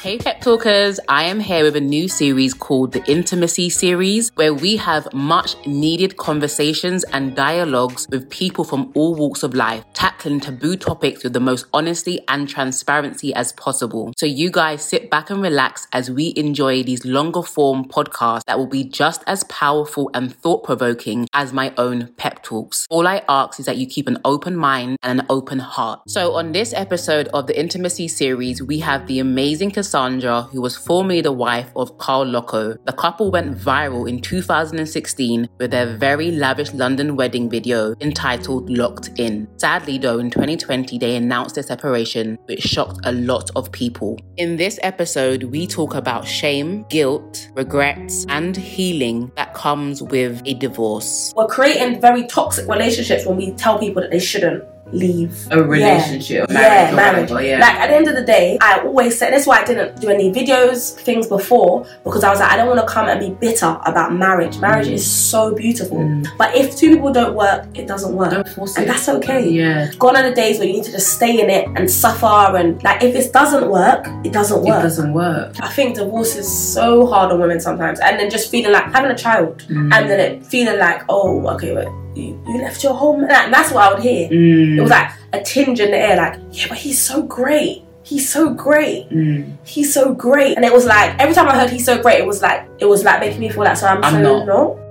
Hey Pep Talkers, I am here with a new series called the Intimacy Series, where we have much needed conversations and dialogues with people from all walks of life, tackling taboo topics with the most honesty and transparency as possible. So you guys sit back and relax as we enjoy these longer form podcasts that will be just as powerful and thought provoking as my own pep talks. All I ask is that you keep an open mind and an open heart. So on this episode of the Intimacy Series, we have the amazing Cassandra, who was formerly the wife of Carl Lokko. The couple went viral in 2016 with their very lavish London wedding video entitled Locked In. Sadly, though, in 2020, they announced their separation, which shocked a lot of people. In this episode, we talk about shame, guilt, regrets, and healing that comes with a divorce. We're creating very toxic relationships when we tell people that they shouldn't leave A relationship, yeah, marriage, or marriage. whatever, yeah. Like at the end of the day, I always said that's why I didn't do any videos, things before, because I was like, I don't want to come and be bitter about marriage. Marriage Mm. is so beautiful. Mm. But if two people don't work, it doesn't work. Don't force and it. that's okay. Yeah. Gone are the days where you need to just stay in it and suffer and like if it doesn't work, it doesn't work. It doesn't work. I think divorce is so hard on women sometimes, and then just feeling like having a child, Mm. and then it feeling like, oh, okay, wait, you, you left your home, and that's what I would hear. Mm. It was like a tinge in the air, like, yeah, but he's so great. He's so great. Mm. He's so great. And it was like every time I heard he's so great, it was like it was like making me feel like so I'm, I'm so not. no.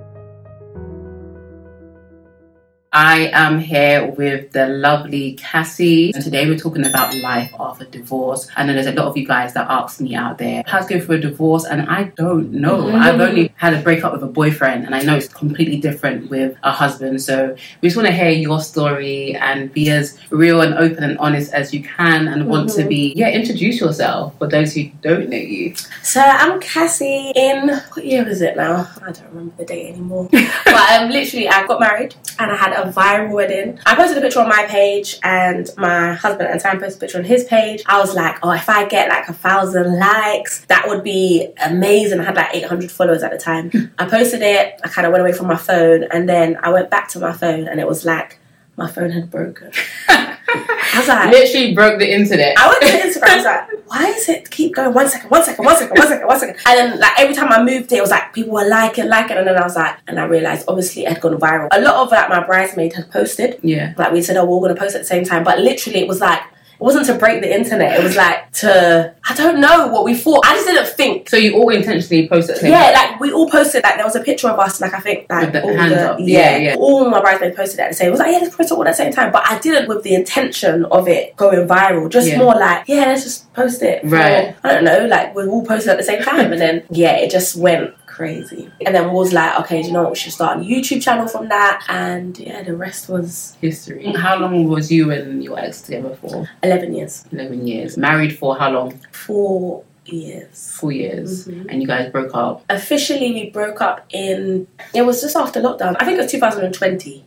I am here with the lovely Cassie, and today we're talking about life after divorce. I know there's a lot of you guys that ask me out there how's going go through a divorce, and I don't know. Mhm. I've only had a breakup with a boyfriend, and I know it's completely different with a husband. So we just want to hear your story and be as real and open and honest as you can, and want to Mhm. be yeah. Introduce yourself for those who don't know you. So I'm Cassie. In what year is it now? I don't remember the date anymore. but um, literally, I got married and I had a viral wedding. I posted a picture on my page, and my husband at the time posted a picture on his page. I was like, oh, if I get like a thousand likes, that would be amazing. I had like 800 followers at the time. Hmm. I posted it. I kind of went away from my phone, and then I went back to my phone, and it was like my phone had broken. I was like, Literally broke the internet. I went to Instagram. I was like, why is it keep going? One second, one second, one second, one second, one second. And then like every time I moved it, it was like people were liking, liking, and then I was like, and I realized obviously it had gone viral. A lot of like my bridesmaid had posted. yeah. Like we said, oh, we're all gonna post at the same time, but literally it was like. It wasn't to break the internet. It was like to I don't know what we thought. I just didn't think. So you all intentionally posted. Yeah, like we all posted. Like there was a picture of us. Like I think like With the all hands the up. Yeah, yeah. all my bridesmaids posted at the same. It was like yeah, let's post it all at the same time. But I didn't with the intention of it going viral. Just Yeah. more like yeah, let's just post it. Right. I don't know. Like we all posted at the same time, and then yeah, it just went crazy. And then was like, okay, do you know what? We should start a YouTube channel from that. And yeah, the rest was History. How long was you and your ex together for? eleven years, 11 years. Married for how long? four years. Four years. Mhm. And you guys broke up. Officially, we broke up in. It was just after lockdown. I think it was 2020.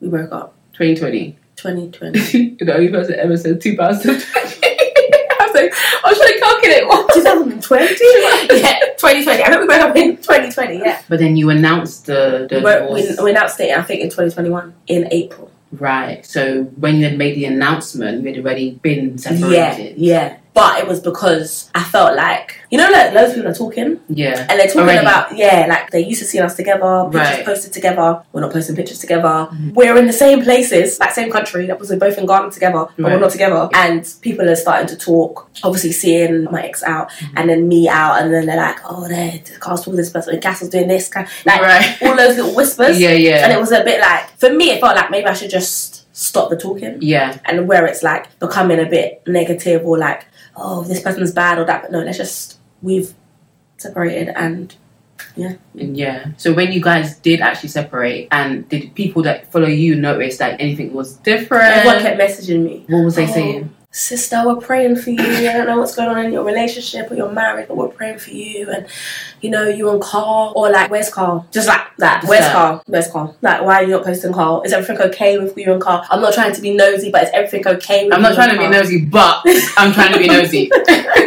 We broke up. 2020. 2020. You're the only person ever said 2020. I was like, I was trying to calculate what. 2020? yeah, 2020. I think we broke up in 2020, yeah. But then you announced the, the We, we, we announced it, I think, in 2021, in April. Right. So when you had made the announcement, you had already been separated. Yeah, yeah. But it was because I felt like you know, like loads of people are talking Yeah. and they're talking Already. about yeah, like they used to see us together, pictures Right. posted together. We're not posting pictures together. Mm-hmm. We're in the same places, like same country. That was we're both in Ghana together, but we're not together. And people are starting to talk. Obviously, seeing my ex out Mm-hmm. and then me out, and then they're like, oh, they talking to this person, Castle's doing this, kind like Right. all those little whispers. Yeah, yeah. And it was a bit like for me, it felt like maybe I should just stop the talking Yeah. and where it's like becoming a bit negative or like, oh, this person's bad or that. But no, let's just we've separated and yeah. And yeah. So when you guys did actually separate, and did people that follow you notice that anything was different? Everyone kept messaging me. what was they Oh, saying? Sister, we're praying for you. I don't know what's going on in your relationship or your marriage, but we're praying for you. And you know, you and Carl, or like, where's Carl? Just like that. Where's that. Carl? Where's Carl? Like, why are you not posting Carl? Is everything okay with you and Carl? I'm not trying to be nosy, but is everything okay with I'm not trying to and be nosy, but I'm trying to be nosy.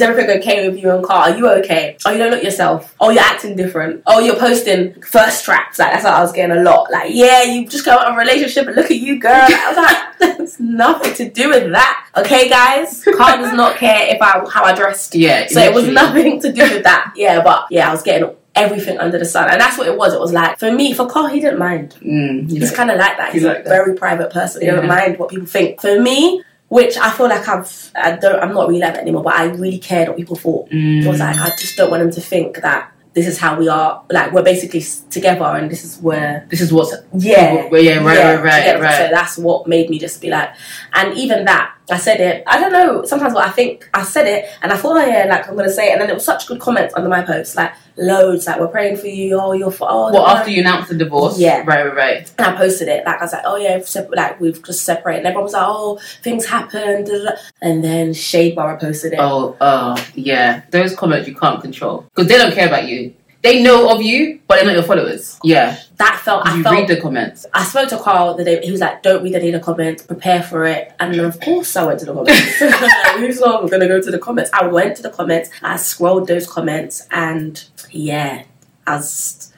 Is everything okay with you and Carl? Are you okay? Oh, you don't look yourself. Oh, you're acting different. Oh, you're posting first tracks. Like that's what I was getting a lot. Like, yeah, you just got out of a relationship and look at you, girl. I was like, there's nothing to do with that. Okay, guys. Carl does not care if I how I dressed. Yeah. So it was nothing to do with that. Yeah, but yeah, I was getting everything under the sun, and that's what it was. It was like for me, for Carl, he didn't mind. Mm, you He's kind of like that. He's He's like a that. very private person. He doesn't mind what people think. For me, which I feel like I've, I don't, I'm not really like that anymore. But I really cared what people thought. Mm. It was like I just don't want them to think that this is how we are. Like we're basically together, and this is where. This is what's Yeah, yeah, right, right, right, right. So that's what made me just be like, and even that I said it. I don't know. Sometimes what I think I said it, and I thought, oh yeah, like I'm gonna say it, and then it was such good comments under my post, like loads, like we're praying for you. Oh, you're for oh. Well, after you announced the divorce, Yeah. right, right, right. and I posted it. Like I was like, oh yeah, like we've just separated. And everyone was like, oh, things happened. And then Shade Bar posted it. Oh, oh, yeah. Those comments you can't control because they don't care about you. They know of you, but they're not your followers. Yeah. That felt. I you felt. read the comments? I spoke to Carl the day. He was like, "Don't read any of the comments. Prepare for it." And then of course I went to the comments. Who's not gonna go to the comments? I went to the comments. I scrolled those comments, and yeah, I was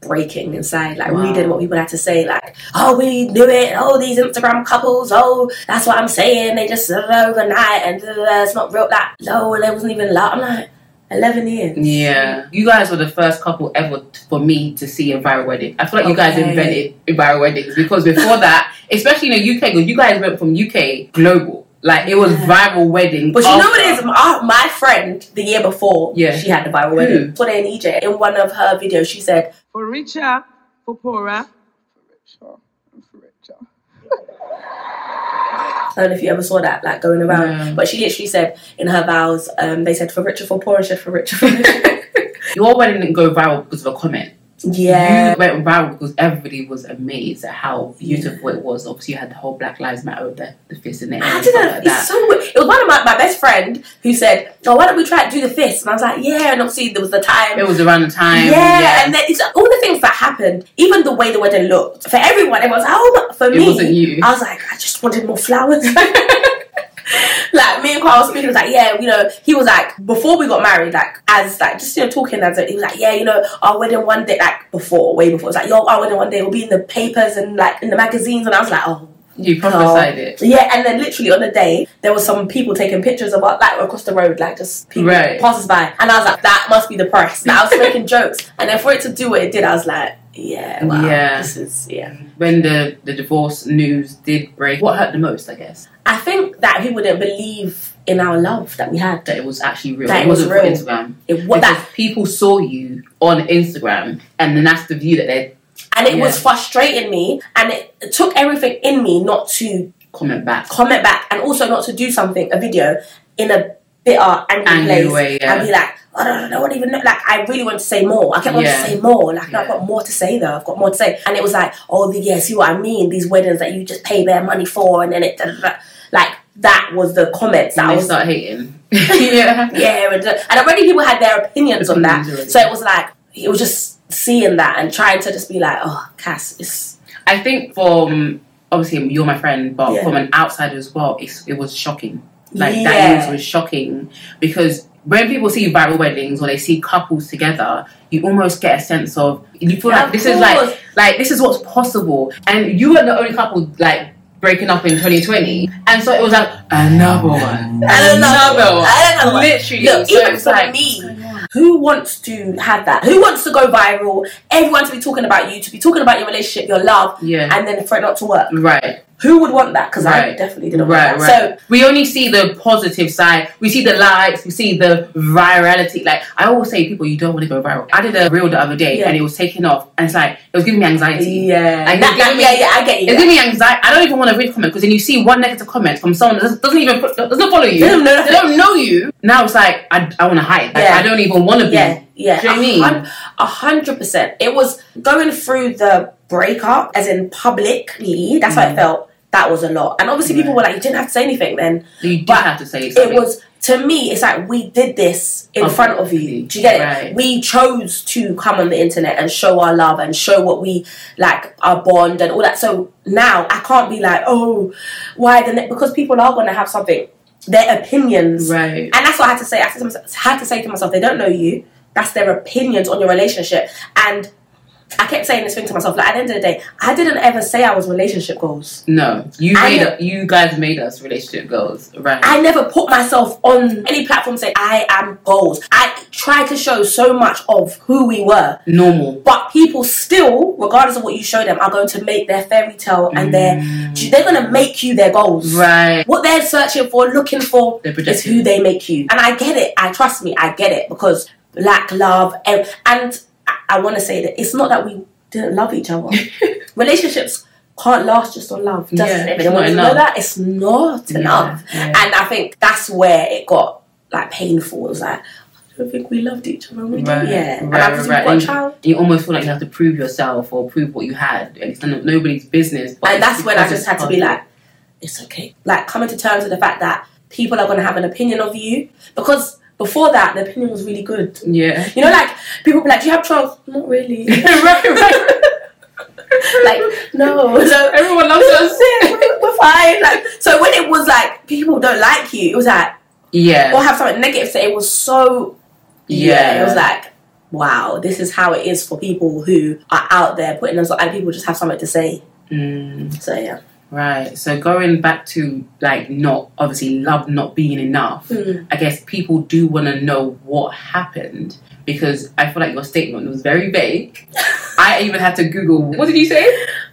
breaking inside, like Wow. reading what people had to say, like, "Oh, we knew it. Oh, these Instagram couples. Oh, that's what I'm saying. They just overnight, and uh, it's not real. That no, there wasn't even love." I'm like, eleven years. Yeah. You guys were the first couple ever t- for me to see a viral wedding. I feel like you guys invented viral weddings because before that, especially in the UK, because you guys went from UK global. Like it was Yeah. viral wedding. But you know what it is? My, my friend, the year before, Yeah. she had the viral wedding. For in EJ, in one of her videos, she said, For richer, for poorer. For richer, and for richer. I don't know if you ever saw that, like going around. Yeah. But she literally said in her vows, um, they said for richer, for poorer, she said for richer, for richer. Your wedding didn't go viral because of a comment. Yeah. You went viral because everybody was amazed at how beautiful it was. Obviously, you had the whole Black Lives Matter with the, the fist in air. I didn't. like it's so weird. It was one of my, my best friend who said, "Oh, why don't we try to do the fist?" And I was like, "Yeah." And obviously there was the time. It was around the time. yeah, yeah. and then it's all the things that happened, even the way the wedding looked for everyone. Everyone was like, "Oh, for It me, wasn't you. I was like, I just wanted more flowers." like me and Carl was speaking, was like, yeah, you know, he was like, before we got married, like as like just you know talking as a, he was like, yeah, you know, our wedding one day, like before, way before, it was like, yo, our wedding one day will be in the papers and like in the magazines, and I was like, oh. You prophesied it. Yeah, and then literally on the day, there was some people taking pictures of us, like across the road, like just people Right. passers by, and I was like, that must be the press. Like, I was making jokes, and then for it to do what it did, I was like, yeah, wow, Yeah. this is yeah. When the, the divorce news did break, what hurt the most, I guess? I think that people didn't believe in our love that we had. That it was actually real. That it it was wasn't real. Instagram. It, what that people saw you on Instagram, and then that's the view that they and it Yeah. was frustrating me and it took everything in me not to comment back. comment back and also not to do something a video in a bitter uh, angry, Angry place way, yeah. and be like oh, no, no, no, I don't even know. Like, I really want to say more. I kept wanting Yeah. to say more. Like, no, I've got more to say though. I've got more to say. And it was like, oh, the, yeah, see what I mean? These weddings that you just pay their money for, and then it, da, da, da. like, that was the comments that And I was start hating. yeah. yeah, and, and already people had their opinions on that. So it was like it was just seeing that and trying to just be like, oh, Cass, it's I think from obviously you're my friend, but Yeah. from an outsider as well, it's, it was shocking. Like Yeah. that news was shocking because when people see viral weddings or they see couples together, you almost get a sense of you feel Yeah, like of this is like like this is what's possible, and you were the only couple like breaking up in 2020, and so it was like another one, And another one. And another one. literally. Look, so even it's for like, me, who wants to have that? Who wants to go viral? Everyone to be talking about you, to be talking about your relationship, your love, yeah, and then for it not to work. right. Who would want that? Because I definitely didn't Right, want right. that. So we only see the positive side. We see the likes. We see the virality. Like I always say, people, you don't want to go viral. I did a reel the other day, Yeah. and it was taking off, and it's like it was giving me anxiety. yeah, Like, that, that- me- yeah, yeah, I get you. It's giving me anxiety. I don't even want to read comments because then you see one negative comment from someone that doesn't- doesn't even doesn't follow you. They don't know They don't know you. Now it's like I, I want to hide. Like, Yeah. I don't even want to be. Yeah, yeah. Do you know I mean? A hundred percent. It was going through the breakup, as in publicly. That's how it mm. felt. That was a lot, and obviously people were like, "You didn't have to say anything." Then You But have to say it something. was to me. It's like we did this in Okay. front of you. Do you get it? We chose to come on the internet and show our love and show what we like our bond and all that. So now I can't be like, "Oh, why the ne-? because people are going to have something." Their opinions, right. and that's what I had to say. I had to, myself- had to say to myself, they don't know you. That's their opinions on your relationship. And I kept saying this thing to myself. Like at the end of the day, I didn't ever say I was relationship goals. No, you made you guys made us relationship goals, right? I never put myself on any platform saying I am goals. I tried to show so much of who we were. Normal. But people still, regardless of what you show them, are going to make their fairy tale and their they're gonna make you their goals. Mm. Right. What they're searching for, looking for, is who they make you. And I get it. I trust me. I get it because black love and, and I, want to say that it's not that we didn't love each other. Relationships can't last just on love. Does Yeah, it's everyone not know enough. that? It's not enough. yeah. And I think that's where it got like painful. It was like, I don't think we loved each other. We Right, did, yeah. and right, after right, And child. You almost feel like you have to prove yourself or prove what you had, it's none of nobody's business. But And that's when I just had to be like, it's okay. Like coming to terms with the fact that people are going to have an opinion of you because before that the opinion was really good. yeah, You know, like people be like, "Do you have Charles?" Not really. right, right. like no. So Everyone loves us. we're, we're fine. Like so when it was like people don't like you, it was like Yeah, or have something negative to say. It was so yeah. It was like. Wow, this is how it is for people who are out there putting themselves, and people just have something to say. Mm, So yeah, right. So going back to like not obviously love not being enough. Mm. I guess people do want to know what happened because I feel like your statement was very vague. I even had to Google. What did you say?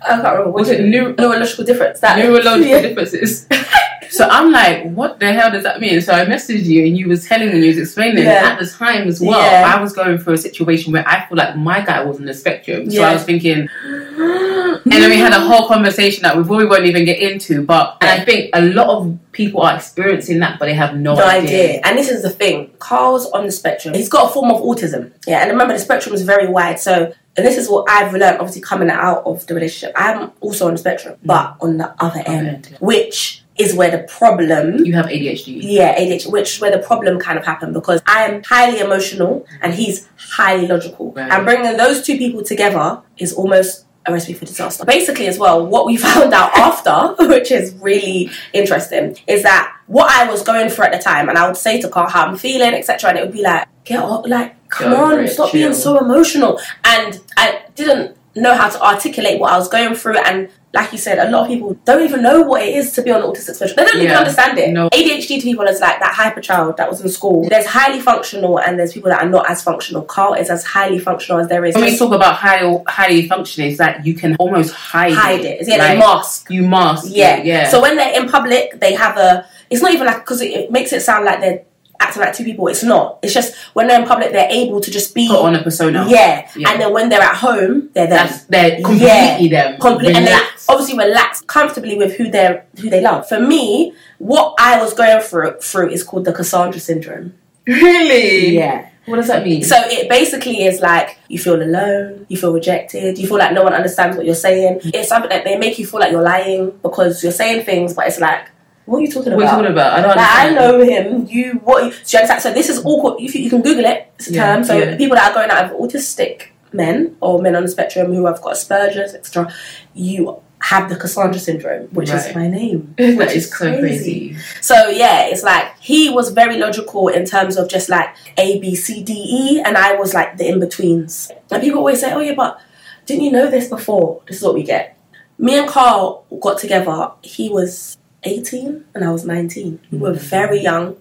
I can't remember. Was What it neuro- neurological difference? That neurological Yeah. differences. so I'm like, what the hell does that mean? So I messaged you and you was telling me, you was explaining Yeah. at the time as well. Yeah. I was going through a situation where I feel like my guy was on the spectrum. So Yeah. I was thinking, and then we had a whole conversation that we probably won't even get into. But and I think a lot of people are experiencing that, but they have no, No idea. idea. And this is the thing. Carl's on the spectrum. He's got a form of autism. Yeah, and remember the spectrum is very wide. So, and this is what I've learned, obviously coming out of the relationship. I'm also on the spectrum, mm. but on the other end, end, which is where the problem. You have ADHD. Yeah, ADHD, which is where the problem kind of happened because I am highly emotional and he's highly logical. Right. And bringing those two people together is almost a recipe for disaster. Basically, as well, what we found out after, which is really interesting, is that what I was going through at the time, and I would say to Carl how I'm feeling, etc., and it would be like, get off, like, come Go on, stop chill. being so emotional. And I didn't know how to articulate what I was going through and like you said, a lot of people don't even know what it is to be on autistic spectrum. They don't even understand it. No. ADHD to people is like that hyper child that was in school. There's highly functional and there's people that are not as functional. Carl is as highly functional as there is. When we talk about highly, highly functioning, it's like you can almost hide, hide it. Yeah, they mask. You mask. Yeah. it, yeah. So when they're in public, they have a. It's not even like because it, it makes it sound like they're acting like two people. It's not. It's just when they're in public, they're able to just be. put on a persona. yeah. Yeah. and then when they're at home, they're them. That's they're completely them. Completely, and they obviously relax comfortably with who they're who they love. For me, what I was going through through is called the Cassandra syndrome. Really? Yeah. What does that mean? So it basically is like you feel alone, you feel rejected, you feel like no one understands what you're saying. It's something that they make you feel like you're lying because you're saying things, but it's like, what are you talking about? what are you talking about? I don't Like, I know him. You what? You, do? So this is all. called- You, you can Google it. It's a Yeah, term. So yeah. people that are going out of autistic men or men on the spectrum who have got Asperger's, etc. You have the Cassandra syndrome, which is my name. That which is so crazy. So yeah, it's like he was very logical in terms of just like A, B, C, D, E, and I was like the in betweens. And people always say, "Oh yeah, but didn't you know this before?" This is what we get. me and Carl got together. He was 18 and I was 19. We mm. were very young.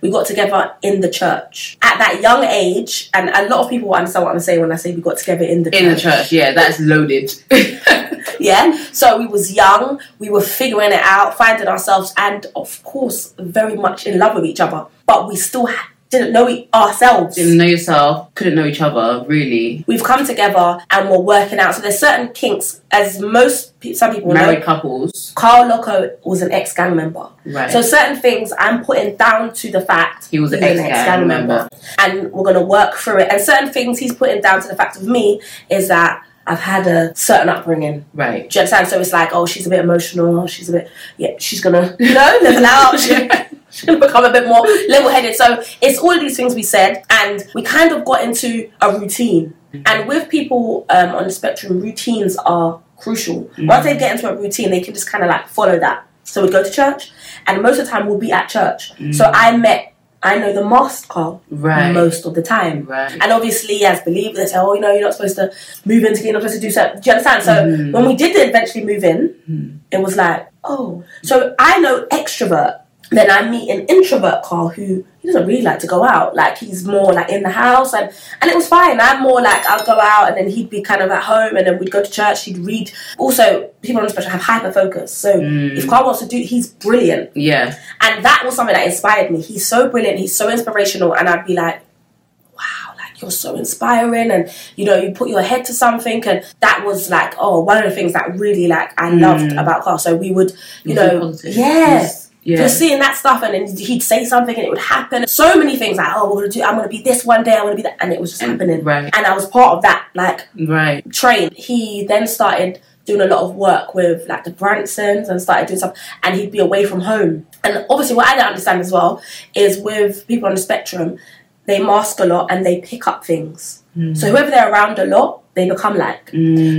We got together in the church at that young age, and a lot of people will understand what I'm saying when I say we got together in the In the church, yeah, that's loaded. yeah. So we was young, we were figuring it out, finding ourselves, and of course, very much in love with each other. But we still ha- didn't know e- ourselves. Didn't know yourself, couldn't know each other, really. We've come together and we're working out. So there's certain kinks, as most pe- some people Married know. couples. Carl Lokko was an ex-gang member. Right. So certain things I'm putting down to the fact He was an he's ex-gang member. and we're gonna work through it. And certain things he's putting down to the fact of me is that I've had a certain upbringing. right. Do you understand? So it's like, oh, she's a bit emotional. She's a bit, yeah, she's gonna, you know, level out. She- Gonna become a bit more level-headed. So it's all of these things we said, and we kind of got into a routine. Mm-hmm. And with people um, on the spectrum, routines are crucial. Mm-hmm. Once they get into a routine, they can just kind of like follow that. So we go to church, and most of the time we'll be at church. Mm-hmm. So I met. I know the master Right. most of the time. Right. And obviously, as believers, they say, oh, you know, you're not supposed to move in together, you're not supposed to do something. Do you understand? So when we did eventually move in, it was like, oh. So I know extrovert. Then I meet an introvert Carl who he doesn't really like to go out. Like he's more like in the house and and it was fine. I'm more like I'll go out and then he'd be kind of at home and then we'd go to church, he'd read. Also, people on the spectrum have hyper focus. So if Carl wants to do he's brilliant. Yeah. And that was something that inspired me. He's so brilliant, he's so inspirational, and I'd be like, wow, like you're so inspiring, and you know, you put your head to something, and that was like, oh, one of the things that really like I loved about Carl. So we would, you so know, positive. yeah. Yes. Yeah. Just seeing that stuff, and then he'd say something, and it would happen. So many things like, "Oh, we're gonna do. I'm gonna be this one day. I'm gonna be that," and it was just happening. right. And I was part of that, like Right. train. He then started doing a lot of work with like the Bransons and started doing stuff and he'd be away from home. And obviously what I don't understand as well is with people on the spectrum, they mask a lot and they pick up things. Hmm. So whoever they're around a lot, they become like.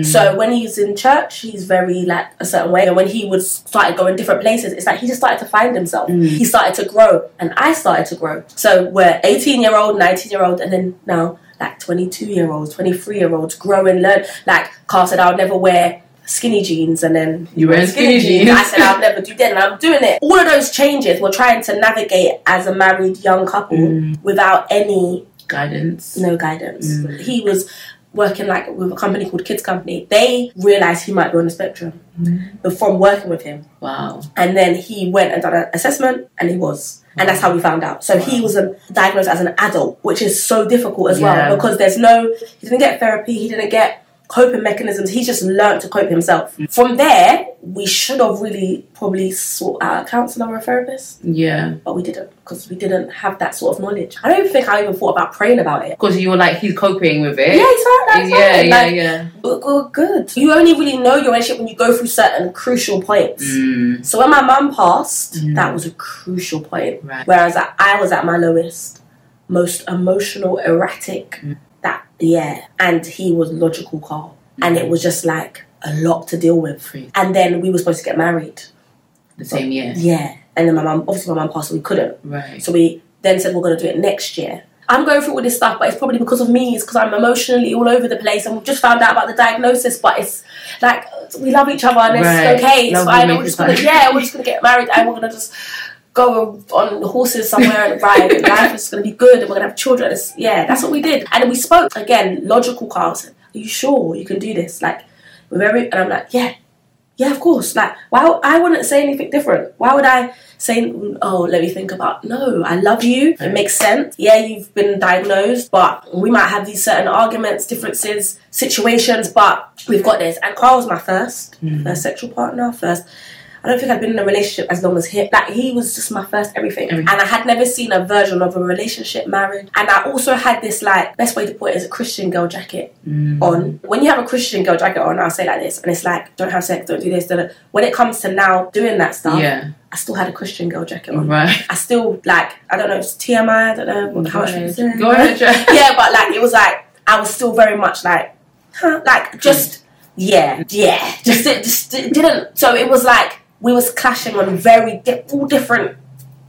So when he's in church, he's very like a certain way. And when he would started going different places, it's like he just started to find himself. He started to grow, and I started to grow. So we're 18 year old, 19 year old, and then now like 22 year olds, 23 year olds grow and learn. Like Carl said, I'll never wear skinny jeans, and then You wear skinny jeans. I said I'll never do that, and I'm doing it. All of those changes, we're trying to navigate as a married young couple Mm. without any Guidance. no guidance. Mm. He was working like with a company called Kids Company. They realized he might be on the spectrum Mm. but from working with him. Wow. And then he went and done an assessment, and he was. And that's how we found out. So he was diagnosed as an adult, which is so difficult as Yeah. well because there's no, he didn't get therapy, he didn't get coping mechanisms, he just learned to cope himself. From there, we should have really probably sought out a counselor or a therapist, Yeah. but we didn't because we didn't have that sort of knowledge. I don't think I even thought about praying about it. Because you were like, he's coping with it. Yeah, he's yeah, fine. yeah, Like, yeah. we're good. You only really know your relationship when you go through certain crucial points. Mm. So when my mum passed, Mm. that was a crucial point. Right. Whereas I, I was at my lowest, most emotional, erratic. Yeah, and he was logical, Carl, and it was just like a lot to deal with. And then we were supposed to get married. The same year. Yeah, and then my mum, obviously my mum passed, so we couldn't. Right. So we then said we're going to do it next year. I'm going through all this stuff, but it's probably because of me. It's because I'm emotionally all over the place, and we've just found out about the diagnosis. But it's like we love each other, and it's Right. okay. It's fine. We're just gonna, yeah, we're just gonna get married, and we're gonna just go on the horses somewhere and ride. and life is gonna be good, and we're gonna have children. It's, yeah, that's what we did. And we spoke again. Logical, Carl "Are you sure you can do this?" Like, we're very, and I'm like, "Yeah." Yeah, of course. Like, why? I wouldn't say anything different. Why would I say, "Oh, let me think about"? No, I love you. It makes sense. Yeah, you've been diagnosed, but we might have these certain arguments, differences, situations, but we've got this. And Carl was my first, hmm. first sexual partner. First, I don't think I'd been in a relationship as long as him. Like, he was just my first everything. Everything. And I had never seen a version of a relationship marriage. And I also had this like best way to put it is a Christian girl jacket mm. on. When you have a Christian girl jacket on, I'll say like this, and it's like, don't have sex, don't do this, don't. When it comes to now doing that stuff, Yeah. I still had a Christian girl jacket on. Right. I still like I don't know it's TMI, I don't know what how much we ahead. Go ahead, yeah, but like it was like I was still very much like, huh, like just yeah, yeah, just it just it didn't. So it was like we was clashing on very di- all different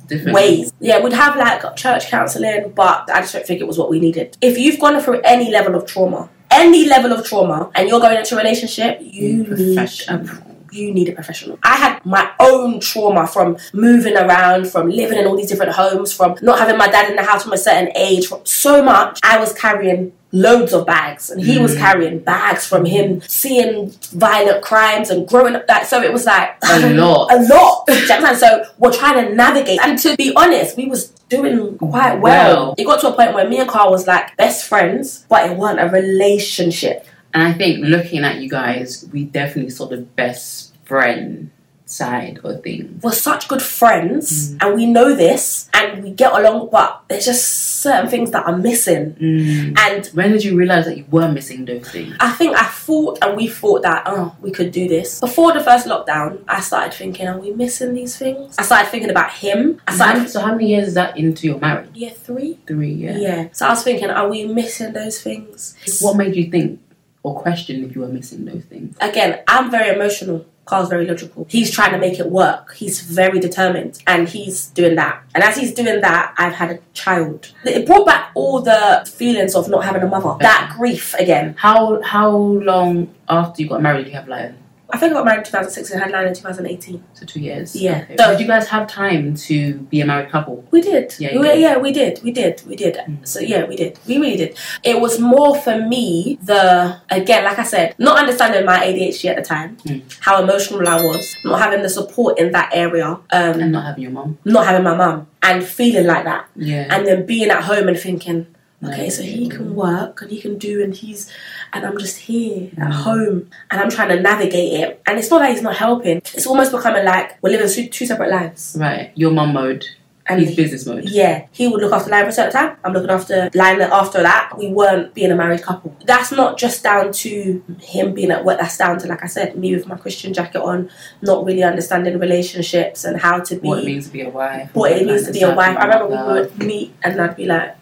Different ways. Yeah, we'd have like church counselling, but I just don't think it was what we needed. If you've gone through any level of trauma, any level of trauma, and you're going into a relationship, you need a professional. you need a professional. I had my own trauma from moving around, from living in all these different homes, from not having my dad in the house from a certain age, from so much. I was carrying loads of bags and he was mm. carrying bags from him seeing violent crimes and growing up that so it was like A lot. a lot Do you understand? so we're trying to navigate and to be honest we was doing quite well. Well. it got to a point where me and Carl was like best friends but it wasn't a relationship And I think looking at you guys, we definitely saw the best friend side of things. we're such good friends mm. and we know this and we get along but there's just certain things that are missing mm. and When did you realize that you were missing those things? I think I thought and we thought that oh we could do this before the first lockdown. I started thinking, are we missing these things? I started thinking about him. I So started how, so how many years is that into your marriage? year three. Three, yeah. Yeah. So I was thinking, are we missing those things? What made you think or question if you were missing those things? Again, I'm very emotional. Carl's very logical. He's trying to make it work. He's very determined, and he's doing that. And as he's doing that, I've had a child. It brought back all the feelings of not having a mother. That grief again. How how long after you got married you have Lion? I think I got married in 2006 and had Lion in 2018. So two years. Yeah. Okay. So- did you guys have time to be a married couple? We did. Yeah, we, did. yeah, we did. We did. We did. Mm. So yeah, we did. We really did. It was more for me the again, like I said, not understanding my ADHD at the time, Mm. how emotional I was, not having the support in that area, um, And not having your mom. not having my mum, and feeling like that, Yeah. and then being at home and thinking, okay, so he can work and he can do, and he's, and I'm just here at Mm. home, and I'm trying to navigate it, and it's not that he's not helping. It's almost becoming like we're living two, two separate lives. Right. Your mom mode. And his business mode. Yeah, he would look after Lion for a certain time. I'm looking after Lion after that. We weren't being a married couple. That's not just down to him being at work. That's down to, like I said, me with my Christian jacket on, not really understanding relationships and how to be What it means to be a wife. what it means to be a wife. I remember we would meet and I'd be like,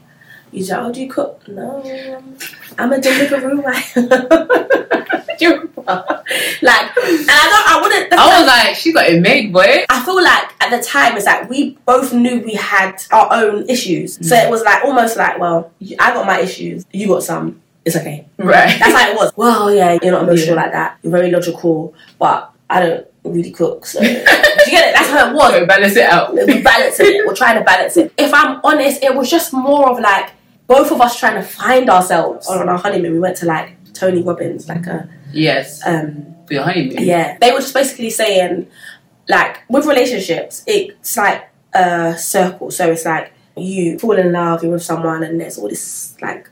"You like, oh, do you cook? No, I'm a Deliveroo wife." You like, and I don't. I wouldn't. I was like, she got it made, boy. I feel like at the time it's like we both knew we had our own issues. So mm. it was like almost like, well, I got my issues, you got some. It's okay. Right. That's how it was. Well, yeah, you're not emotional like that. You're very logical, but I don't really cook. So do you get it? That's how it was. So balance it out. We're balancing it. We're trying to balance it. If I'm honest, it was just more of like both of us trying to find ourselves on our honeymoon. We went to like Tony Robbins, like a Yes. um For your honeymoon. yeah, they were just basically saying, like, with relationships, it's like a circle. So it's like you fall in love, you're with someone, and there's all this like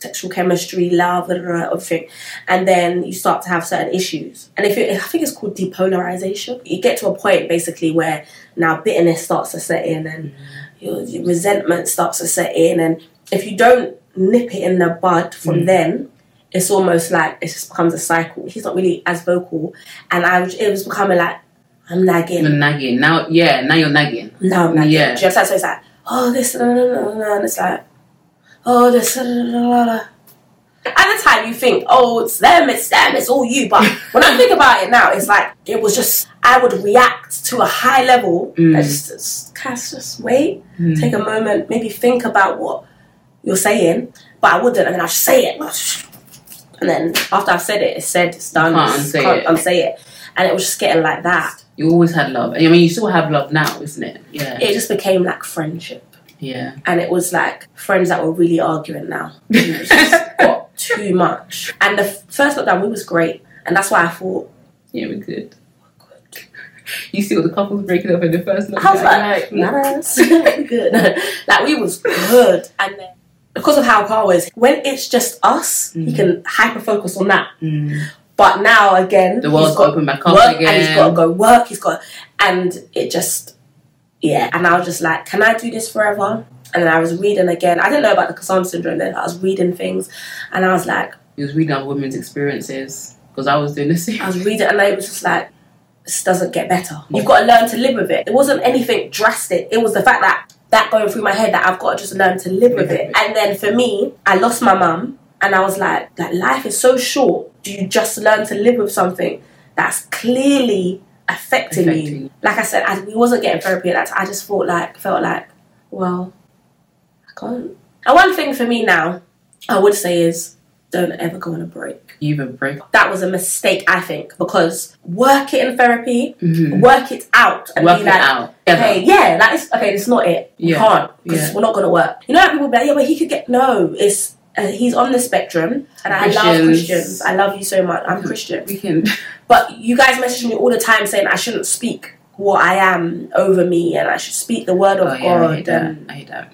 sexual chemistry, love, blah, blah, blah, everything, and then you start to have certain issues. And if it, I think it's called depolarization, you get to a point basically where now bitterness starts to set in, and your, your resentment starts to set in, and if you don't nip it in the bud from then it's almost like it just becomes a cycle. He's not really as vocal, and I was, it was becoming like I'm nagging. You're nagging. Now, yeah, now you're nagging. now I'm nagging. Yeah. Do you understand? So it's like oh this and it's like oh this. At the time, you think, oh, it's them, it's them, it's all you. But when I think about it now, it's like it was just I would react to a high level. Mm. I just, just, Cass, just wait, Mm. take a moment, maybe think about what you're saying. But I wouldn't, and then I'd say it. And then after I've said it, it's said, it's done. Can't unsay can't it. unsay it. And it was just getting like that. You always had love. I mean, you still have love now, isn't it? Yeah. It just became like friendship. Yeah. And it was like friends that were really arguing now. It was just got too much. And the first lockdown, we was great. And that's why I thought, Yeah, we're good. You see all the couples breaking up in the first I was lockdown, like, nice, good. like we was good. And then because of how Carl is, when it's just us, he can hyper focus on that. Mm. But now again, The world's got open back up work again. and he's got to go work. He's got, and it just, yeah. And I was just like, can I do this forever? And then I was reading again. I didn't know about the Cassandra syndrome then. I was reading things, and I was like, He was reading other women's experiences because I was doing the same. I was reading, and it was just like, this doesn't get better. You've got to learn to live with it. It wasn't anything drastic. It was the fact that that going through my head that I've got to just learn to live with it. And then for me, I lost my mum, and I was like, like life is so short. Do you just learn to live with something that's clearly affecting, Affecting you? you. Like I said, I, we wasn't getting therapy at that time. I just thought like, felt like, well, I can't. And one thing for me now, I would say is don't ever go on a break. Even break. That was a mistake, I think, because work it in therapy, Mhm. work it out, and Work be it like, out. okay, yeah, that is okay. It's not it. We Yeah. can't because Yeah. we're not gonna work. You know, like people be like, yeah, but he could get no. It's uh, he's on the spectrum, and I love Christians. Christians. I love you so much. I'm Christian, We can. but you guys message me all the time saying I shouldn't speak what I am over me, and I should speak the word of Oh yeah, I hate God that. I hate that.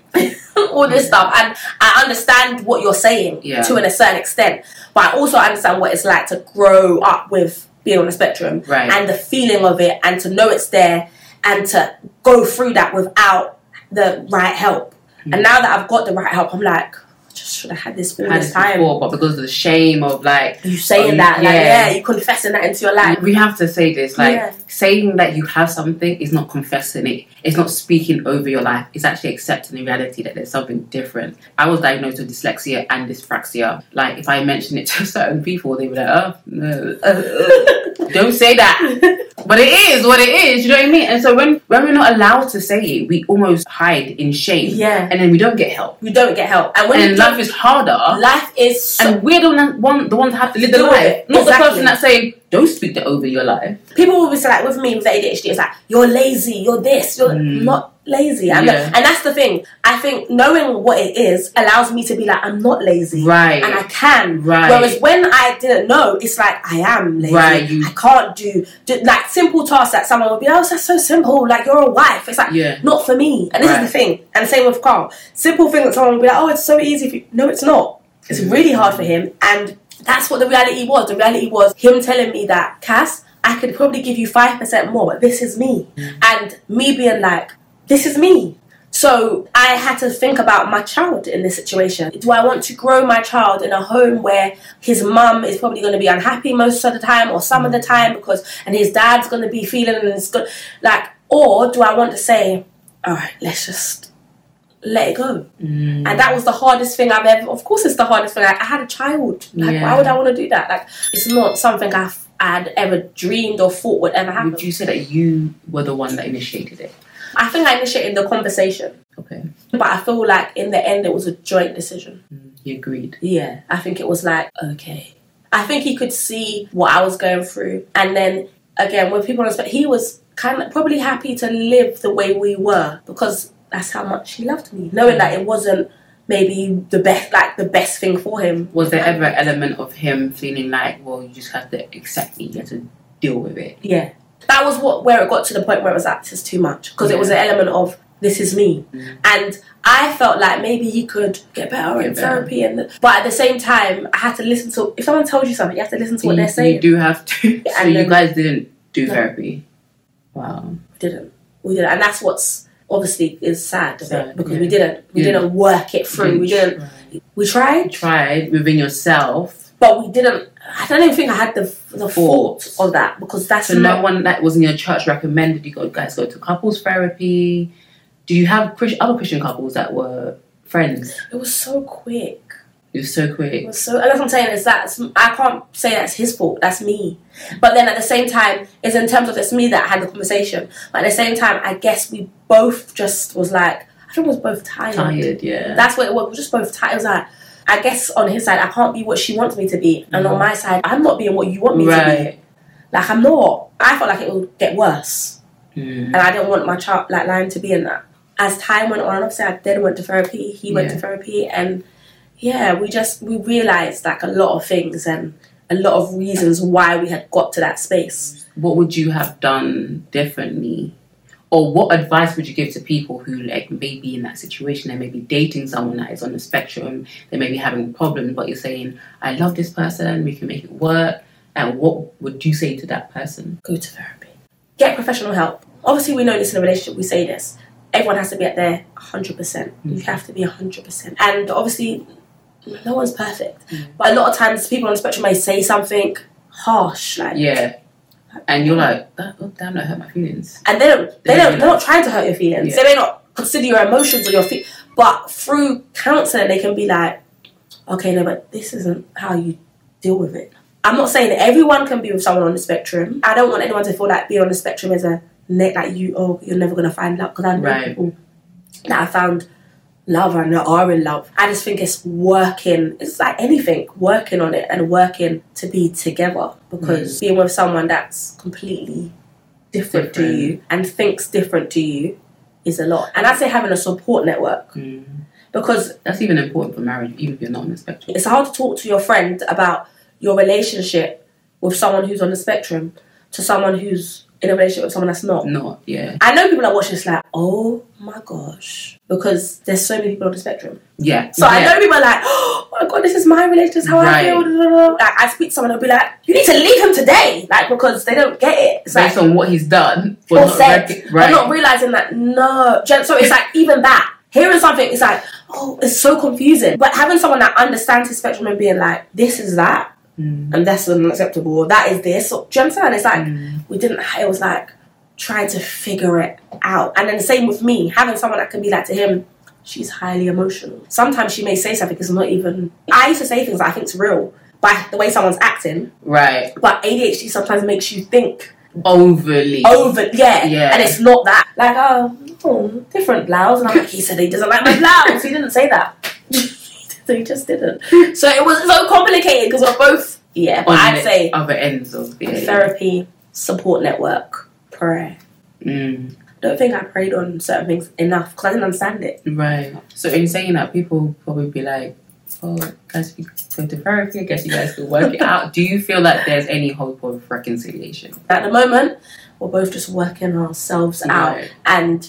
all this stuff. And I understand what you're saying Yeah. to a certain extent, but I also understand what it's like to grow up with being on the spectrum Right. and the feeling of it, and to know it's there, and to go through that without the right help. Hmm. And now that I've got the right help, I'm like, just should have had this all Had this time. before, but because of the shame of like You saying Oh, that, like, yeah. yeah, you confessing that into your life. we have to say this like Yeah. saying that you have something is not confessing it it's not speaking over your life it's actually accepting the reality that there's something different i was diagnosed with dyslexia and dyspraxia like if i mention it to certain people they were like oh no uh, uh, don't say that but it is what it is you know what i mean and so when when we're not allowed to say it we almost hide in shame Yeah. and then we don't get help We don't get help, and when and life is harder life is so and we're the one, one the ones that have to live the life it. not Exactly. the person that's saying don't speak that over your life people will be like with me with ADHD, it's like you're lazy, you're this, you're mm. not lazy. Yeah. not- and that's the thing. I think knowing what it is allows me to be like, I'm not lazy, Right. And I can. Right. Whereas when I didn't know, it's like I am lazy. Right, you- I can't do, do like simple tasks that someone would be, oh, that's so simple. Like you're a wife. It's like Yeah. not for me. And this Right. is the thing. And the same with Carl. Simple thing that someone would be like, oh, it's so easy. For you. No, it's not. It's mm. really hard for him. And that's what the reality was. The reality was him telling me that, Cass, I could probably give you 5% more, but this is me. Mm. And me being like, this is me. So I had to think about my child in this situation. Do I want to grow my child in a home where his mum is probably going to be unhappy most of the time or some of the time because, and his dad's going to be feeling and it's good, like, or do I want to say, all right, let's just let it go. Mm. And that was the hardest thing I've ever. Of course, it's the hardest thing. I, I had a child. Like, Yeah. why would I want to do that? Like, it's not something I've I'd ever dreamed or thought would ever happen. Would you say that you were the one that initiated it? I think I initiated the conversation, Okay. but I feel like in the end it was a joint decision. Mm, he agreed. Yeah, I think it was like okay. I think he could see what I was going through, and then again, when people respect, he was kind of probably happy to live the way we were because that's how much he loved me, knowing that it wasn't maybe the best, like the best thing for him. Was there ever an element of him feeling like, well, you just have to accept it, you have to deal with it? Yeah, that was what where it got to the point where it was like this is too much because it was an element of this is me, mm. and I felt like maybe he could get better Get in better. therapy, and but at the same time, I had to listen to. If someone told you something, you have to listen to what you, they're saying. you do have to. so And you then- guys didn't do No. therapy. Wow. We didn't. We didn't, and that's what's obviously is sad, of Sad, it because yeah. we didn't. We Yeah. didn't work it through. We didn't. We You tried, tried within yourself. but we didn't. I don't even think I had the the Fault. of that because that's So not. no one that was in your church recommended you go guys go to couples therapy. Do you have other Christian couples that were friends? It was so quick. It was so quick. It was so, and that's what I'm saying is that I can't say that's his fault. That's me. But then at the same time, it's in terms of it's me that had the conversation. But at the same time, I guess we both just was like, I think we was both tired. Tired, yeah. That's what it was. We were just both tired. It was like, I guess on his side, I can't be what she wants me to be, and on my side, I'm not being what you want me to be. Right. Like I'm not. I felt like it would get worse, Mm. and I didn't want my child like line to be in that. As time went on, obviously I then went to therapy. He went Yeah. to therapy, and yeah, we just we realized like a lot of things and a lot of reasons why we had got to that space. What would you have done differently? Or what advice would you give to people who like may be in that situation? They may be dating someone that is on the spectrum, they may be having problems, but you're saying, I love this person, we can make it work. And what would you say to that person? Go to therapy. Get professional help. Obviously, we know this in a relationship. We say this. Everyone has to be at their hundred percent. You mm. have to be hundred percent. And obviously, no one's perfect. Mm. But a lot of times, people on the spectrum may say something harsh, like, Yeah. And you're like, that, oh, damn, that hurt my feelings. and they don't. They They don't. They're not trying to hurt your feelings. Yeah. They may not consider your emotions or your feet. But through counselling, they can be like, okay, no, but this isn't how you deal with it. I'm not saying that everyone can be with someone on the spectrum. I don't want anyone to feel like being on the spectrum is a net like you. Oh, you're never gonna find love because I know Right. people that I found love and are in love. I just think it's working. It's like anything, working on it and working to be together. Because mm. being with someone that's completely different, to you and thinks different to you is a lot. And I say having a support network mm. because That's even important for marriage, even if you're not on the spectrum. it's hard to talk to your friend about your relationship with someone who's on the spectrum to someone who's in a relationship with someone that's not. Not, yeah. I know people that watch this like, oh my gosh, because there's so many people on the spectrum. Yeah. So I know people are like, oh my god, this is my relationship, this is how I Right. feel. da, da. Like I speak to someone who'll be like, you need to leave him today, like because they don't get it. It's like Based on what he's done, or not said, rec- but right. not realizing that no. So it's like even that hearing something, it's like oh, it's so confusing. But having someone that understands his spectrum and being like, this is that, Mm. and that's unacceptable. That is this. So, do you understand? It's like we didn't. It was like trying to figure it out. And then the same with me, having someone that can be like to him. She's highly emotional. Sometimes she may say something that's not even. I used to say things that I think's real by the way someone's acting, right. but ADHD sometimes makes you think Overly. over, yeah, Yeah. and it's not that. Like, oh, oh, different blouse, and I'm like, he said he doesn't like my blouse. he didn't say that. He just didn't. So it was so complicated because we're both, yeah. But I'd say other ends of the therapy, support network, prayer. Mm, don't think I prayed on certain things enough because I didn't understand it. right. So in saying that, people probably be like, "Oh, guys, you go to therapy. I guess you guys could work it out." Do you feel like there's any hope of reconciliation? At the moment, we're both just working ourselves out, Right. and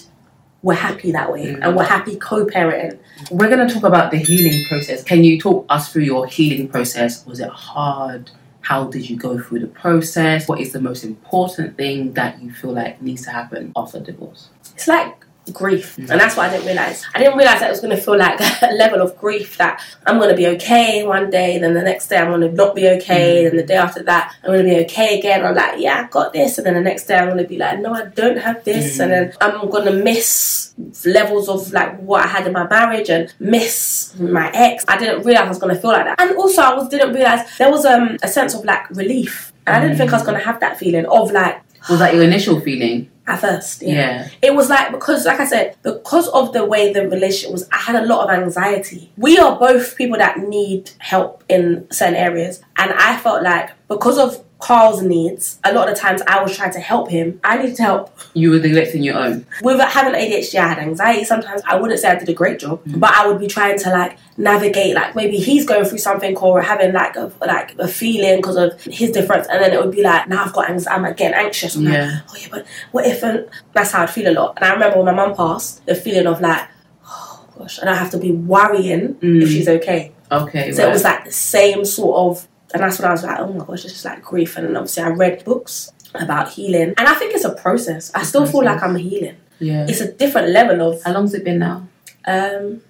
we're happy that way, Mhm. and we're happy co-parenting. We're gonna talk about the healing process. Can you talk us through your healing process? Was it hard? How did you go through the process? What is the most important thing that you feel like needs to happen after divorce? It's like grief, and that's what I didn't realize. I didn't realize that it was going to feel like a level of grief that I'm going to be okay one day, then the next day I'm going to not be okay, Mhm. and the day after that I'm going to be okay again. I'm like, yeah, I got this, and then the next day I'm going to be like, no, I don't have this, Mhm. and then I'm going to miss levels of like what I had in my marriage and miss my ex. I didn't realize I was going to feel like that, and also I was didn't realize there was um a sense of like relief, and I didn't think I was going to have that feeling of like. Was that your initial feeling? At first, Yeah. it was like because like i said because of the way the relationship was i had a lot of anxiety we are both people that need help in certain areas and i felt like because of carl's needs a lot of the times i was trying to help him i needed help You were neglecting your own. with having adhd i had anxiety sometimes i wouldn't say i did a great job Mm. but i would be trying to like navigate like maybe he's going through something or having like a like a feeling because of his difference and then it would be like now i've got anxiety i'm like, getting anxious I'm like, Yeah. oh yeah, but what if and that's how I'd feel a lot. And I remember when my mum passed, the feeling of like, oh gosh, and I have to be worrying Mm. if she's okay. Okay. So right. it was like the same sort of, and that's when I was like, oh my gosh, it's just like grief. And obviously I read books about healing, and I think it's a process. I still feel like I'm healing. yeah. It's a different level of How long's it been now? um.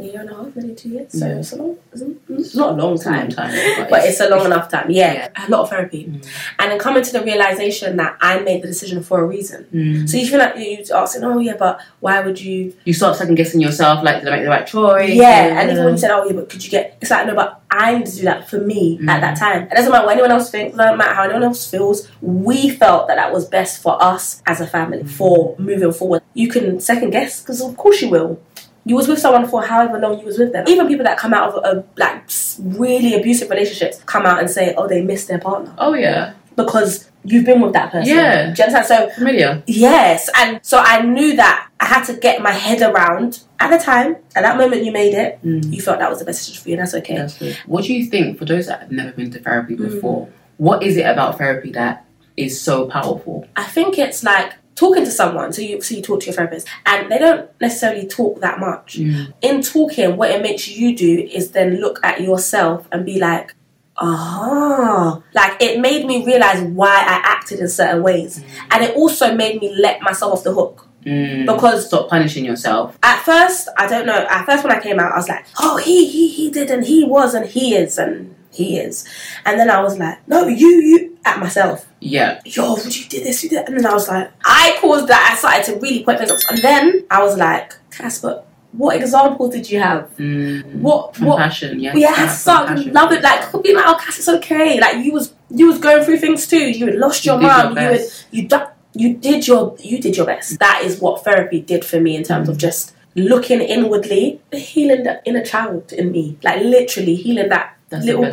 A year and a half, maybe two years. So it's a long, it's not a long a long time, time, but it's a long enough time. Yeah, Yeah. a lot of therapy, Mm. and then coming to the realization that I made the decision for a reason. Mm. So you feel like you asking, oh yeah, but why would you? You start second guessing yourself, like, did I make the right choice? Yeah, and even when you said, oh yeah, but could you get? It's like no, but I need to do that for me at that time. It doesn't matter what anyone else thinks. Doesn't matter how anyone else feels. We felt that that was best for us as a family for moving forward. You can second guess because of course you will. You was with someone for however long you was with them. Even people that come out of a, like really abusive relationships come out and say, oh, they miss their partner Oh, yeah. because you've been with that person. Yeah. Do you understand? So Familiar. Yes, and so I knew that I had to get my head around at the time, at that moment you made it, Mm. you felt that was the best decision for you, and that's okay. That's good. What do you think, for those that have never been to therapy Mm. before, what is it about therapy that is so powerful? I think it's like talking to someone, so you so you talk to your therapist, and they don't necessarily talk that much. In talking, what it makes you do is then look at yourself and be like, ah, like it made me realize why I acted in certain ways, and it also made me let myself off the hook. Mm. Because Stop punishing yourself. at first, I don't know. At first, when I came out, I was like, "Oh, he he he did, and he was, and he is, and he is," and then I was like, "No, you you." At myself, Yeah. yo, you did this, you did, and then I was like, I caused that. I started to really point things up, and then I was like, Casper, what examples did you have? Mm. What what? Compassion, yeah. We had to love it. Like, could be like, oh, Cass, it's okay. Like, you was you was going through things too. You had lost You your mum. You had you du- you did your you did your best. That is what therapy did for me in terms of just looking inwardly, healing the inner child in me, like literally healing that That's little part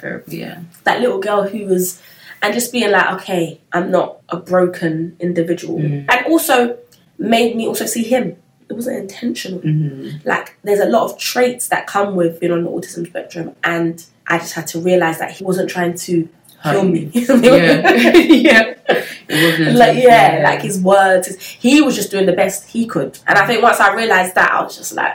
girl, yeah. that little girl who was, and just being like, okay, I'm not a broken individual, Mm. and also made me also see him. It wasn't intentional. Mm-hmm. Like there's a lot of traits that come with being on the autism spectrum, and I just had to realize that he wasn't trying to Hurt kill me. Yeah. yeah. Like intentional, yeah, like his words. His, he was just doing the best he could, and I think once I realized that, I was just like,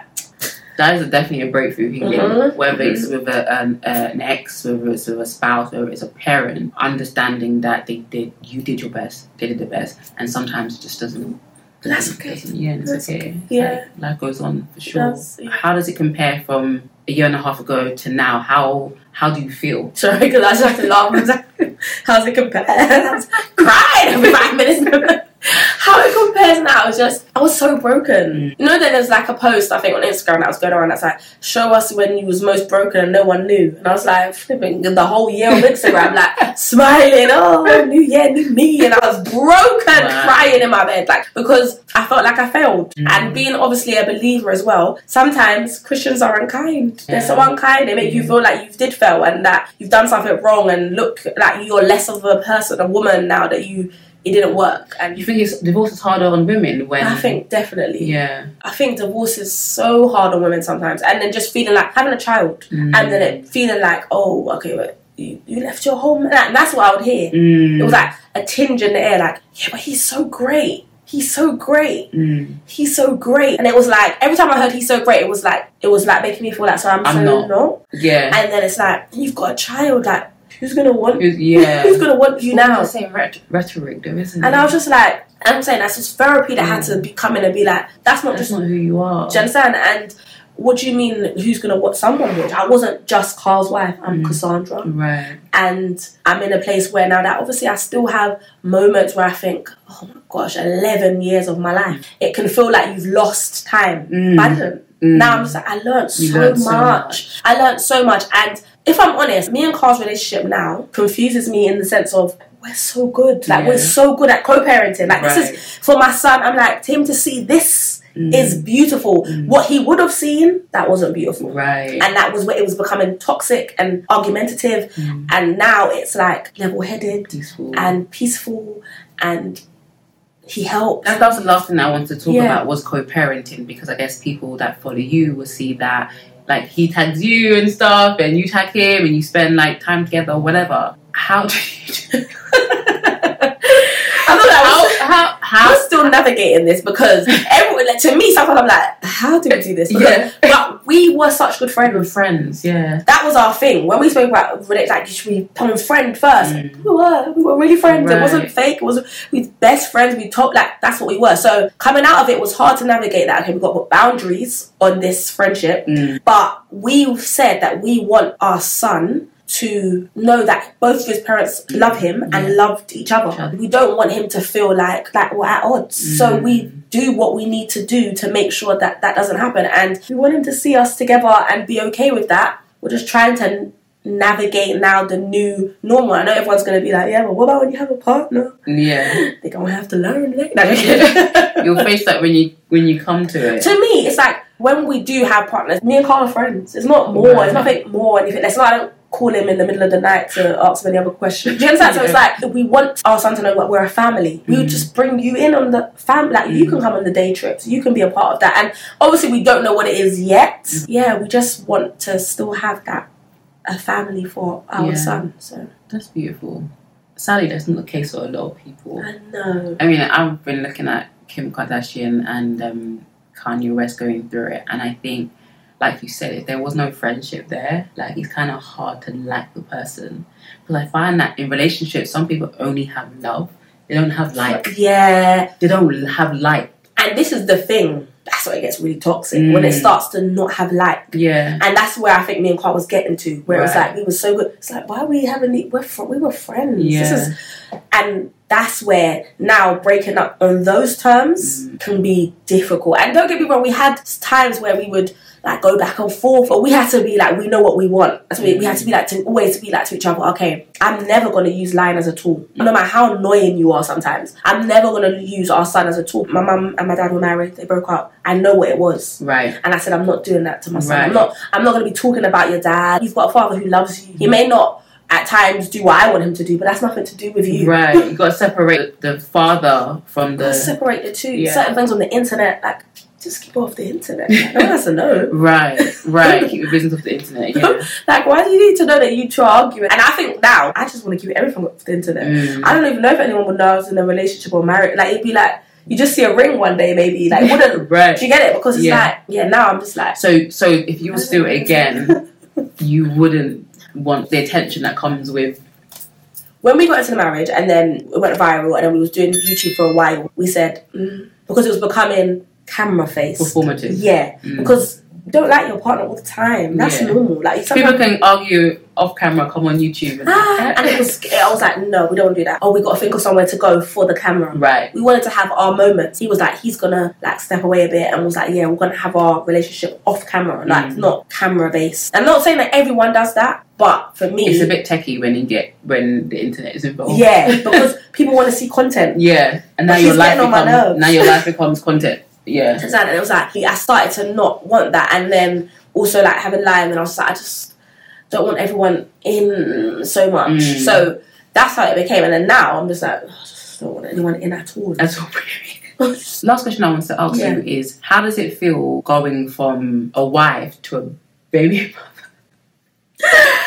that is definitely a breakthrough healing. Mhm. Whether it's with a, an, uh, an ex, whether it's with a spouse, whether it's a parent, understanding that they did, you did your best, they did the best, and sometimes it just doesn't. That's okay. doesn't- yeah, it's That's okay. Yeah. Like, life goes on for sure. Yeah. How does it compare from a year and a half ago to now? How how do you feel? sorry, because I just have to laugh. How's it compare? I was crying every five minutes. Compares now is just I was so broken. Mm. You know that there's like a post I think on Instagram that was going around that's like show us when you was most broken and no one knew. And I was like flipping the whole year on Instagram like smiling, oh new year, new me and I was broken Wow. crying in my bed like because I felt like I failed. Mm. And being obviously a believer as well, sometimes Christians are unkind. They're so unkind, they make you feel like you did fail and that you've done something wrong and look like you're less of a person, a woman now that you it didn't work. And You think it's, divorce is harder on women when? I think definitely. Yeah. I think divorce is so hard on women sometimes, and then just feeling like having a child, Mm. and then it feeling like, oh, okay, but you, you left your home, and that's what I would hear. Mm. It was like a tinge in the air, like, yeah, but he's so great. He's so great. Mm. He's so great. And it was like every time I heard he's so great, it was like it was like making me feel like so I'm, I'm so not. not. Yeah. And then it's like you've got a child. Like who's gonna want? Who's- yeah. Who's gonna want you now? the same ret- rhetoric, though, isn't it? And I was just like, I'm saying that's just therapy that had to be come in and be like, that's not That's just not who you are. Do you understand? And what do you mean? Who's gonna what someone would? I wasn't just Carl's wife. I'm Mm. Cassandra, Right. and I'm in a place where now that obviously I still have moments where I think, oh my gosh, eleven years of my life. It can feel like you've lost time, Mm. but I didn't. Mm. Now I'm just like I learned so, learned so much. much. I learned so much, and if I'm honest, me and Carl's relationship now confuses me in the sense of. We're so good. Like Yeah. we're so good at co-parenting. Like this is for my son. I'm like to him to see this Mm. is beautiful. What he would have seen, that wasn't beautiful. Right. And that was where it was becoming toxic and argumentative. Mm. And now it's like level headed Peaceful. and peaceful and he helps. That, that was the last thing I wanted to talk Yeah. about was co-parenting because I guess people that follow you will see that like he tags you and stuff and you tag him and you spend like time together or whatever. How do you I thought that was, how how I'm still navigating this because everyone, like, to me, sometimes I'm like, how do we do this? Because- Yeah. But we were such good friends. we're friends, yeah. That was our thing. When we spoke about like, you should we become friend first? Mm. We were. We were really friends. It wasn't fake. It was we best friends. We talked like that's what we were. So coming out of it was hard to navigate that. Okay, we've got to put boundaries on this friendship. Mm. But we've said that we want our son to know that both of his parents love him and Yeah. loved each other. Each other. We don't want him to feel like like we're at odds. So Mm. we do what we need to do to make sure that that doesn't happen. And we want him to see us together and be okay with that. We're just trying to navigate now the new normal. I know everyone's going to be like, yeah, but what about when you have a partner? Yeah. They're going to have to learn. No, You'll face that when you when you come to it. to me, it's like when we do have partners, me and Carl are friends. It's not more, Right. it's nothing more, anything less. Not, I don't call him in the middle of the night to ask him any other questions. Do you understand? So it's like we want our son to know that we're a family. We would Mm. just bring you in on the family. Like you can come on the day trips, you can be a part of that. And obviously, we don't know what it is yet. Yeah, we just want to still have that a family for our Yeah. son. So That's beautiful. Sadly, that's not the case for a lot of people. I know. I mean, I've been looking at Kim Kardashian and um, Kanye West going through it, and I think, like you said, if there was no friendship there, like it's kind of hard to like the person. Because I find that in relationships, some people only have love; they don't have like. Yeah, They don't have like. and this is the thing. That's why it gets really toxic when it Mm. starts to not have like. Yeah. And that's where I think me and Carl was getting to, where it was like we were so good. It's like why are we having the, we're fr- we were friends. This Yeah. is, and that's where now breaking up on those terms Mm. can be difficult. And don't get me wrong, we had times where we would like go back and forth. But we had to be like, we know what we want. What we, we had to be mm. like to always be like to each other. Okay, I'm never gonna use lying as a tool, no matter how annoying you are. Sometimes I'm never gonna use our son as a tool. My mum and my dad were married. They broke up. I know what it was. Right. And I said, I'm not doing that to my son. Right. I'm not. I'm not going to be talking about your dad. You've got a father who loves you. He mm. may not at times do what I want him to do, but that's nothing to do with you. Right. You got to separate the father from the. Separate the two. Yeah. Certain things on the internet, like just keep off the internet. No one has to know. Right. Right. Keep your business off the internet. Yeah. Like, why do you need to know that you two are arguing? And I think now, I just want to keep everything off the internet. Mm. I don't even know if anyone would know I was in a relationship or married. Like, it'd be like, you just see a ring one day, maybe. Like, wouldn't. Right. Do you get it? Because it's Yeah. like, yeah, now I'm just like, So, so if you were to do it again, you wouldn't want the attention that comes with. when we got into the marriage and then it went viral and then we was doing YouTube for a while, we said mm, because it was becoming camera face. Performative. Yeah, Mm. because don't like your partner all the time. That's Yeah. normal. Like People can argue off camera, come on YouTube, and, ah, and it was. I was like, no, we don't do that. Oh, we got to think of somewhere to go for the camera. right. We wanted to have our moments. He was like, he's gonna like step away a bit, and was like, yeah, we're gonna have our relationship off camera, like Mm. not camera based. I'm not saying that everyone does that, but for me, It's a bit techie when you get when the internet is involved. yeah, because people want to see content. Yeah, and now your life getting on my becomes now your life becomes content. Yeah, And it was like I started to not want that, and then also like having Lion, and I was like, I just don't want everyone in so much. Mm. So that's how it became, and then now I'm just like, "Oh, I just don't want anyone in at all. that's all. Last question I want to ask Yeah. you is: How does it feel going from a wife to a baby?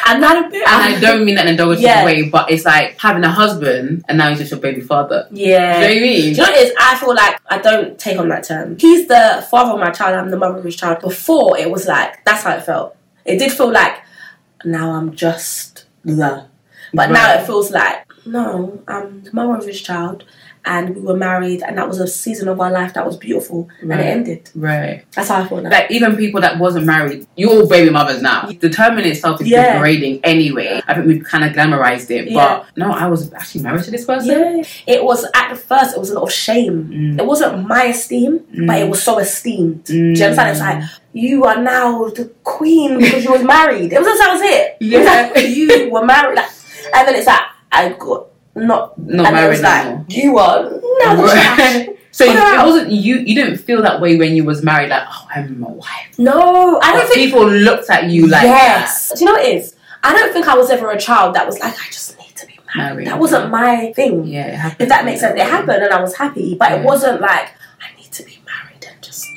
I'm not a bit. And I don't mean that in a derogatory Yeah. way, but it's like having a husband and now he's just your baby father. Yeah. Do you know what I mean? Do you know what it is? I feel like I don't take on that term. He's the father of my child, I'm the mother of his child. Before, it was like, that's how it felt. It did feel like, now I'm just the. But now it feels like, no, I'm the mother of his child, and we were married, and that was a season of our life that was beautiful, and it ended. Right. That's how I feel now. Like even people that wasn't married, you're all baby mothers now. The term in itself is Yeah. degrading anyway. I think we've kind of glamorized it, Yeah. but no, I was actually married to this person. yeah, it was at the first. It was a lot of shame. Mm. It wasn't my esteem, but it was so esteemed. Do you understand? It's like you are now the queen because you was married. It was that was it. It was Yeah. like, you were married, like, and then it's like I got not Not and it married was like anymore. you are now the trash. So her it wasn't you. You didn't feel that way when you was married. Like, oh, I'm a wife. No, I don't But think. people looked at you like yes. Do you know what it is? I don't think I was ever a child that was like I just need to be married. Married. That wasn't my thing. Yeah, it happened. If that makes sense, it happened and I was happy, but it wasn't like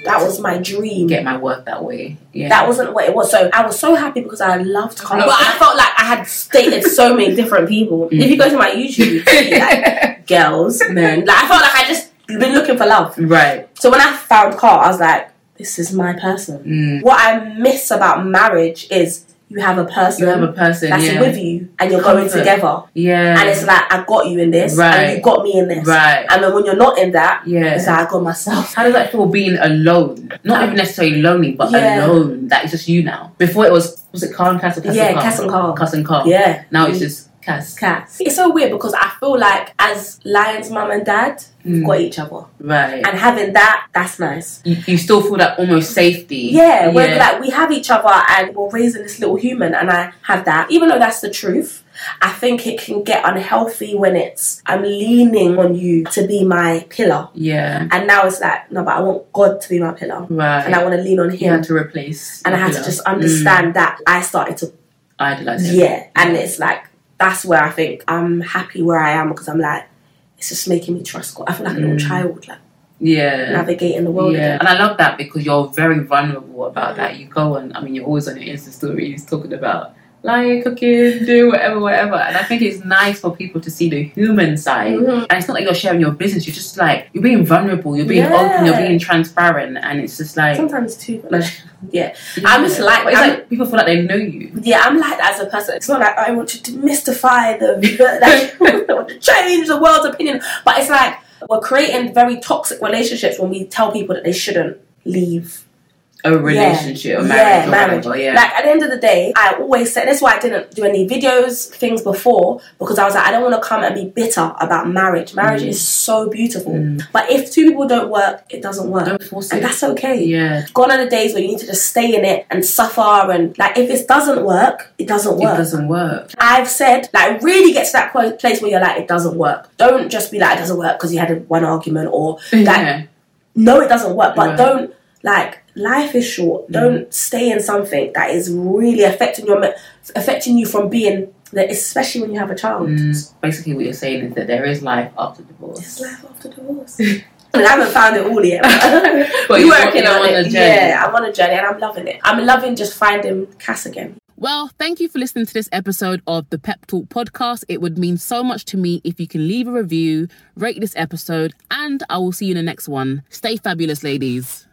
that was my dream. Get my work that way. Yeah. That wasn't what it was. So I was so happy because I loved Carl. Love- But I felt like I had dated so many different people. If you go to my YouTube, you see like girls, men. Like I felt like I just been looking for love. right. So when I found Carl, I was like, this is my person. Mm. What I miss about marriage is you have a person You have a person. that's yeah. with you and you're going together. Yeah. And it's like I got you in this Right. and you got me in this. right. And then when you're not in that, Yeah. it's like I got myself. How does that feel being alone? Not even necessarily lonely, but Yeah. alone. That it's just you now. Before it was was it Carl and Cass or Cass Yeah, and Carl? Cass and Carl. Cass and Carl. Yeah. Now it's just Cass. cats. It's so weird because I feel like as Lion's mum and dad, we've Mm. got each other. Right. And having that, that's nice. you, you still feel that almost safety. Yeah, where like we have each other and we're raising this little human and I have that. Even though that's the truth, I think it can get unhealthy when it's I'm leaning on you to be my pillar. Yeah. And now it's like, no, but I want God to be my pillar. Right. And I want to lean on him. had to replace. and I have had to just understand that I started to Mm. idolize him. Yeah. And it's like that's where I think I'm happy where I am because I'm like, it's just making me trust God. I feel like a little Mm. child, like Yeah. navigating the world Yeah, again. and I love that because you're very vulnerable about that. You go on, I mean, you're always on your Insta stories talking about like cooking, do whatever, whatever. And I think it's nice for people to see the human side. Mhm. And it's not like you're sharing your business, you're just like, you're being vulnerable, you're being Yeah. open, you're being transparent. And it's just like, Sometimes too. Like, yeah. Yeah. I'm just like- it's I'm- like people feel like they know you. Yeah, I'm like that as a person. It's not like I want to demystify them. the like, I want to change the world's opinion. But it's like we're creating very toxic relationships when we tell people that they shouldn't leave a relationship, a yeah, marriage, or marriage. whatever, yeah. Like at the end of the day, I always said that's why I didn't do any videos, things before, because I was like, I don't want to come and be bitter about marriage. Marriage Mm. is so beautiful. But if two people don't work, it doesn't work. Don't force and it. that's okay. yeah, Gone are the days where you need to just stay in it and suffer and like if it doesn't work, it doesn't work. it doesn't work. I've said, like, really get to that place where you're like, it doesn't work. Don't just be like, it doesn't work because you had one argument or like, yeah. no, it doesn't work. But Right. don't like life is short. Don't stay in something that is really affecting your affecting you from being, there, especially when you have a child. Mm, basically, what you're saying is that there is life after It's divorce. life after divorce. I, mean, I haven't found it all yet. But But we're you're- working on, on it. a. Yeah, I'm on a journey and I'm loving it. I'm loving just finding Cass again. Well, thank you for listening to this episode of the Pep Talk podcast. It would mean so much to me if you can leave a review, rate this episode, and I will see you in the next one. Stay fabulous, ladies.